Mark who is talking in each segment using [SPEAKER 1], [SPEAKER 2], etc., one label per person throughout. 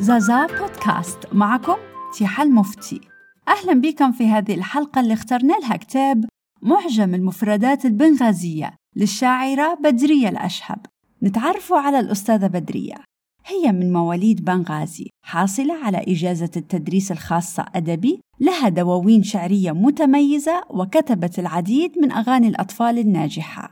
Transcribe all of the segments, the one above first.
[SPEAKER 1] زازا بودكاست. معكم تيحة المفتي أهلا بكم في هذه الحلقة اللي اخترنا لها كتاب معجم المفردات البنغازية للشاعرة بدرية الأشهب. نتعرف على الأستاذة بدرية. هي من مواليد بنغازي حاصلة على إجازة التدريس الخاصة أدبي. لها دواوين شعرية متميزة وكتبت العديد من أغاني الأطفال الناجحة.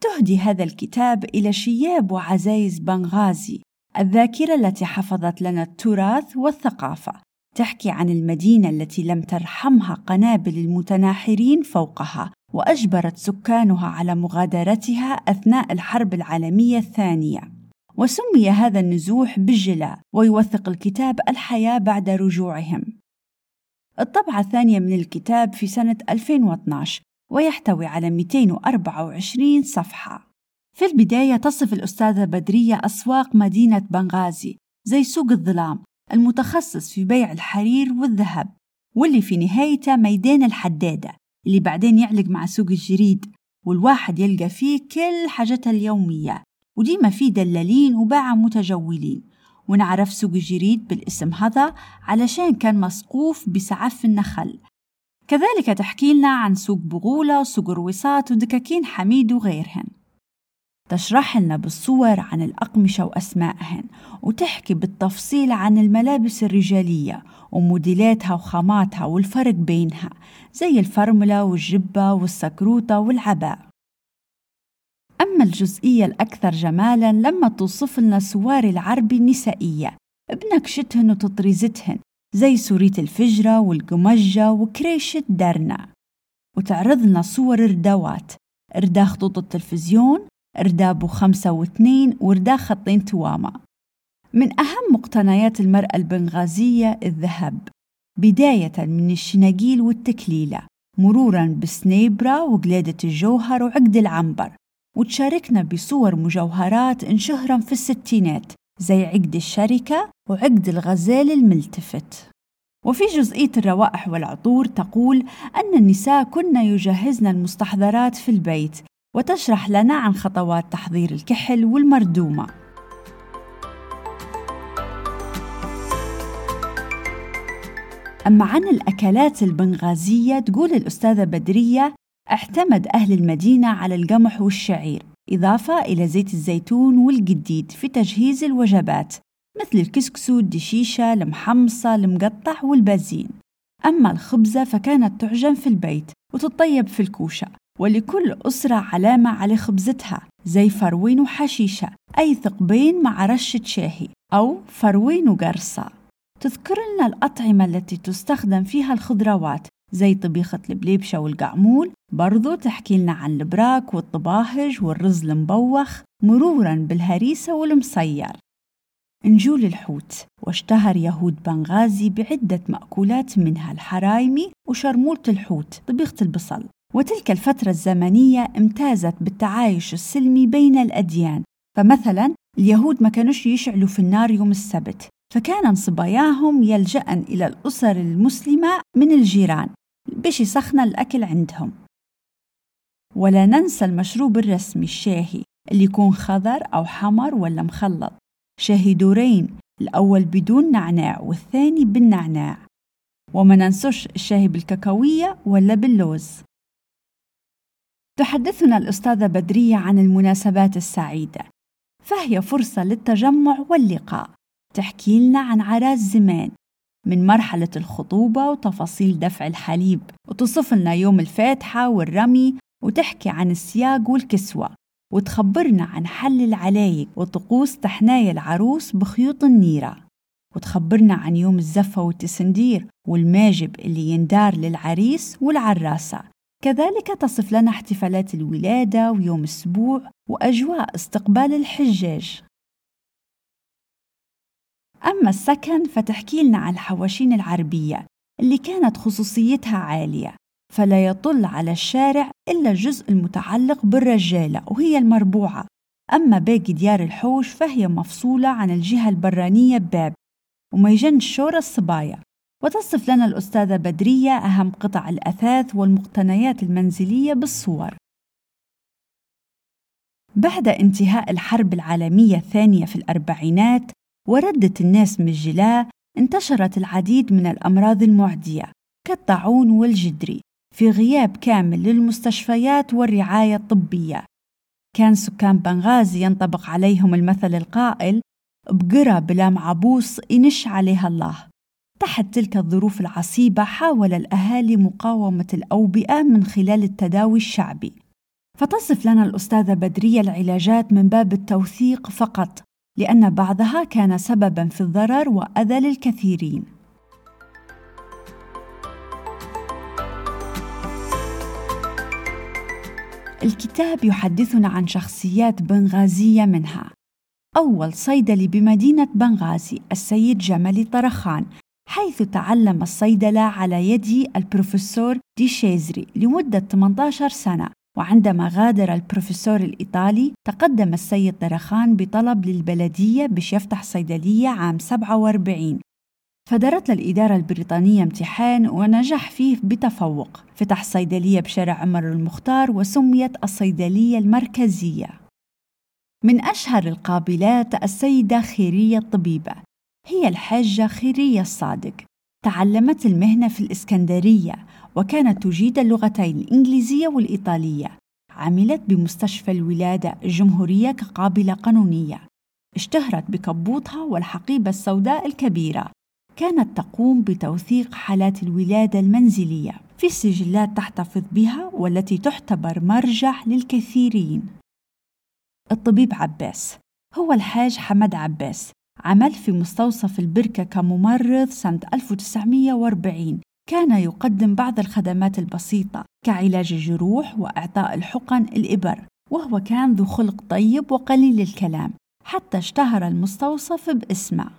[SPEAKER 1] تهدي هذا الكتاب إلى شياب وعزايز بنغازي. الذاكرة التي حفظت لنا التراث والثقافة. تحكي عن المدينة التي لم ترحمها قنابل المتناحرين فوقها وأجبرت سكانها على مغادرتها أثناء الحرب العالمية الثانية. وسمي هذا النزوح بالجلاء ويوثق الكتاب الحياة بعد رجوعهم. الطبعة الثانية من الكتاب في سنة 2012 ويحتوي على 224 صفحة. في البداية تصف الأستاذة بدرية أسواق مدينة بنغازي زي سوق الظلام المتخصص في بيع الحرير والذهب واللي في نهايته ميدان الحدادة اللي بعدين يعلق مع سوق الجريد والواحد يلقى فيه كل حاجتها اليومية وديما فيه دلالين وباعة متجولين. ونعرف سوق الجريد بالاسم هذا علشان كان مسقوف بسعف النخل. كذلك تحكي لنا عن سوق بغولة وسوق رويصات ودكاكين حميد وغيرهن تشرح لنا بالصور عن الأقمشة وأسمائهن وتحكي بالتفصيل عن الملابس الرجالية وموديلاتها وخاماتها والفرق بينها زي الفرملة والجبة والسكروتة والعباء. أما الجزئية الأكثر جمالا لما توصف لنا سواري العربي النسائية بنكشتهن وتطريزتهن زي سورية الفجرة والقمجة وكريشة درنا وتعرض لنا صور رداوات رداء خطوط التلفزيون رداء خمسة واثنين ورداء خطين توامة من أهم مقتنيات المرأة البنغازية الذهب. بداية من الشناقيل والتكليلة. مرورا بسنيبرة وقلادة الجوهر وعقد العنبر. وتشاركنا بصور مجوهرات انشهرا في الستينات. زي عقد الشركة وعقد الغزال الملتفت. وفي جزئية الروائح والعطور تقول أن النساء كن يجهزن المستحضرات في البيت. وتشرح لنا عن خطوات تحضير الكحل والمردومة. أما عن الأكلات البنغازية تقول الأستاذة بدرية اعتمد أهل المدينة على القمح والشعير إضافة إلى زيت الزيتون والقديد في تجهيز الوجبات مثل الكسكسو، الدشيشة، المحمصة، المقطع والبازين أما الخبزة فكانت تعجن في البيت وتطيب في الكوشة. ولكل أسرة علامة على خبزتها زي فروين وحشيشة أي ثقبين مع رشة شاهي أو فروين وقرصة تذكر لنا الأطعمة التي تستخدم فيها الخضروات زي طبيخة البليبشة والقعمول. برضو تحكي لنا عن البراك والطباهج والرز المبوخ مرورا بالهريسة والمصير. نجول الحوت واشتهر يهود بنغازي بعدة مأكولات منها الحرايمي وشرمولة الحوت طبيخة البصل. وتلك الفترة الزمنية امتازت بالتعايش السلمي بين الأديان. فمثلا اليهود ما كانوش يشعلوا في النار يوم السبت فكان صباياهم يلجأن إلى الأسر المسلمة من الجيران. باش يسخن الأكل عندهم. ولا ننسى المشروب الرسمي الشاهي اللي يكون خضر أو حمر ولا مخلط. شاهي دورين الأول بدون نعناع والثاني بالنعناع. وما ننسوش الشاهي بالكاكاوية ولا باللوز. تحدثنا الأستاذة بدرية عن المناسبات السعيدة فهي فرصة للتجمع واللقاء. تحكي لنا عن عراس زمان من مرحلة الخطوبة وتفاصيل دفع الحليب. وتصف لنا يوم الفاتحة والرمي وتحكي عن السياق والكسوة. وتخبرنا عن حل العلايق وطقوس تحنايا العروس بخيوط النيرة. وتخبرنا عن يوم الزفة والتسندير والماجب اللي يندار للعريس والعراسة. كذلك تصف لنا احتفالات الولادة ويوم السبوع وأجواء استقبال الحجاج. أما السكن فتحكي لنا عن الحواشين العربية اللي كانت خصوصيتها عالية فلا يطل على الشارع إلا الجزء المتعلق بالرجالة وهي المربوعة. أما باقي ديار الحوش فهي مفصولة عن الجهة البرانية بباب وما يجنش شورى الصبايا. وتصف لنا الأستاذة بدرية أهم قطع الأثاث والمقتنيات المنزلية بالصور. بعد انتهاء الحرب العالمية الثانية في الأربعينات وردت الناس من الجلاء انتشرت العديد من الأمراض المعدية كالطاعون والجدري في غياب كامل للمستشفيات والرعاية الطبية. كان سكان بنغازي ينطبق عليهم المثل القائل بقرى بلا معبوس إنش عليها الله. تحت تلك الظروف العصيبة حاول الأهالي مقاومة الأوبئة من خلال التداوي الشعبي. فتصف لنا الأستاذة بدرية العلاجات من باب التوثيق فقط لأن بعضها كان سببا في الضرر وأذى للكثيرين. الكتاب يحدثنا عن شخصيات بنغازية منها. أول صيدلي بمدينة بنغازي السيد جمالي طرخان حيث تعلم الصيدلة على يد البروفيسور دي شيزري لمدة 18 سنة. وعندما غادر البروفيسور الإيطالي تقدم السيد طرخان بطلب للبلدية بش يفتح صيدلية عام 47 فدرت للإدارة البريطانية امتحان ونجح فيه بتفوق. فتح صيدلية بشارع عمر المختار وسميت الصيدلية المركزية. من أشهر القابلات السيدة خيرية الطبيبة. هي الحاجة خيرية الصادق. تعلمت المهنة في الإسكندرية وكانت تجيد اللغتين الإنجليزية والإيطالية. عملت بمستشفى الولادة الجمهورية كقابلة قانونية. اشتهرت بكبوتها والحقيبة السوداء الكبيرة. كانت تقوم بتوثيق حالات الولادة المنزلية في سجلات تحتفظ بها والتي تعتبر مرجع للكثيرين. الطبيب عباس هو الحاج حمد عباس. عمل في مستوصف البركة كممرض سنة 1940 كان يقدم بعض الخدمات البسيطة كعلاج الجروح وإعطاء الحقن الإبر وهو كان ذو خلق طيب وقليل الكلام حتى اشتهر المستوصف باسمه.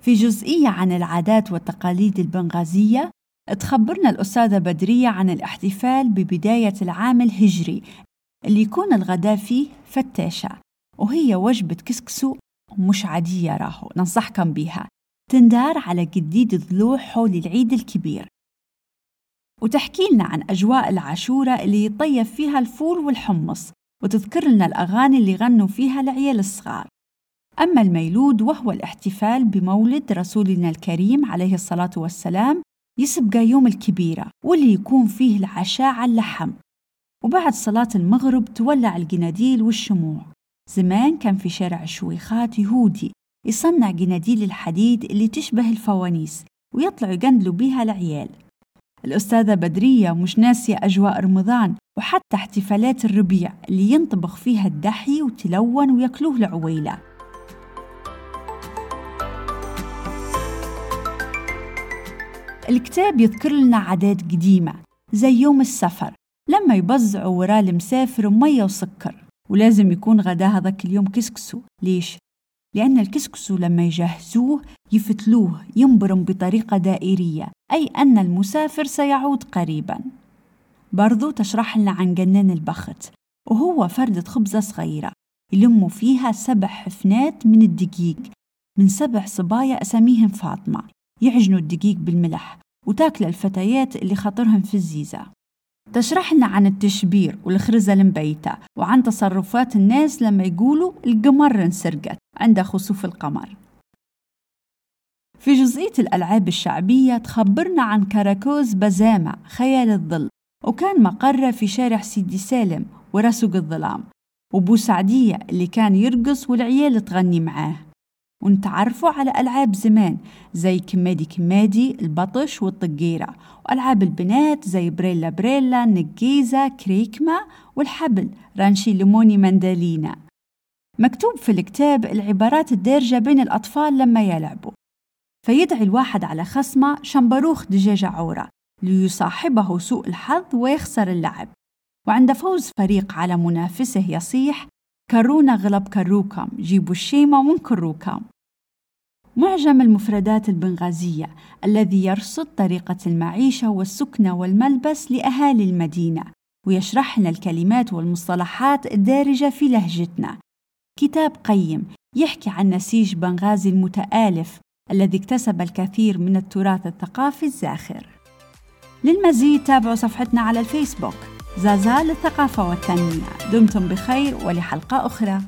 [SPEAKER 1] في جزئية عن العادات والتقاليد البنغازية تخبرنا الأستاذة بدرية عن الاحتفال ببداية العام الهجري اللي يكون الغداء فيه فتاشة وهي وجبة كسكسو مش عادية راهو ننصحكم بيها تندار على جديد الضلوع حول العيد الكبير. وتحكي لنا عن أجواء العاشورة اللي يطيب فيها الفول والحمص وتذكر لنا الأغاني اللي غنوا فيها العيال الصغار. أما الميلود وهو الاحتفال بمولد رسولنا الكريم عليه الصلاة والسلام يسبقى يوم الكبيرة واللي يكون فيه العشاء على اللحم. وبعد صلاة المغرب تولع الجناديل والشموع. زمان كان في شارع الشويخات يهودي يصنع جناديل الحديد اللي تشبه الفوانيس ويطلعوا يجندلوا بيها العيال. الأستاذة بدرية مش ناسية أجواء رمضان وحتى احتفالات الربيع اللي ينطبخ فيها الدحي وتلون وياكلوه العويلة. الكتاب يذكر لنا عادات قديمة زي يوم السفر. لما يبزعوا وراه المسافر مية وسكر. ولازم يكون غداه هذاك اليوم كسكسو. ليش؟ لأن الكسكسو لما يجهزوه يفتلوه ينبرم بطريقة دائرية أي أن المسافر سيعود قريبا. برضو تشرح لنا عن جنان البخت وهو فردة خبزة صغيرة يلموا فيها سبع حفنات من الدقيق من سبع صبايا أساميهم فاطمة. يعجنوا الدقيق بالملح وتاكل الفتيات اللي خاطرهم في الزيزة. تشرح لنا عن التشبير والخرزة المبيتة وعن تصرفات الناس لما يقولوا القمر انسرقت عند خسوف القمر. في جزئية الألعاب الشعبية تخبرنا عن كراكوز بزامة خيال الظل وكان مقرة في شارع سيدي سالم ورسق الظلام وبو سعدية اللي كان يرقص والعيال تغني معاه. ونتعرفوا على ألعاب زمان زي كمادي كمادي البطش والطقيرة وألعاب البنات زي بريلا بريلا نقيزة كريكما والحبل رانشي ليموني مندالينا مكتوب في الكتاب العبارات الدارجة بين الأطفال لما يلعبوا. فيدعي الواحد على خصمه شمبروخ دجاجة عورة ليصاحبه سوء الحظ ويخسر اللعب. وعند فوز فريق على منافسه يصيح كرونا غلب كروكم جيبوا الشيمة من كروكم معجم المفردات البنغازية الذي يرصد طريقة المعيشة والسكنة والملبس لأهالي المدينة ويشرح لنا الكلمات والمصطلحات الدارجة في لهجتنا. كتاب قيم يحكي عن نسيج بنغازي المتآلف الذي اكتسب الكثير من التراث الثقافي الزاخر. للمزيد تابعوا صفحتنا على الفيسبوك. زازا للثقافة والتنمية. دمتم بخير ولحلقة أخرى.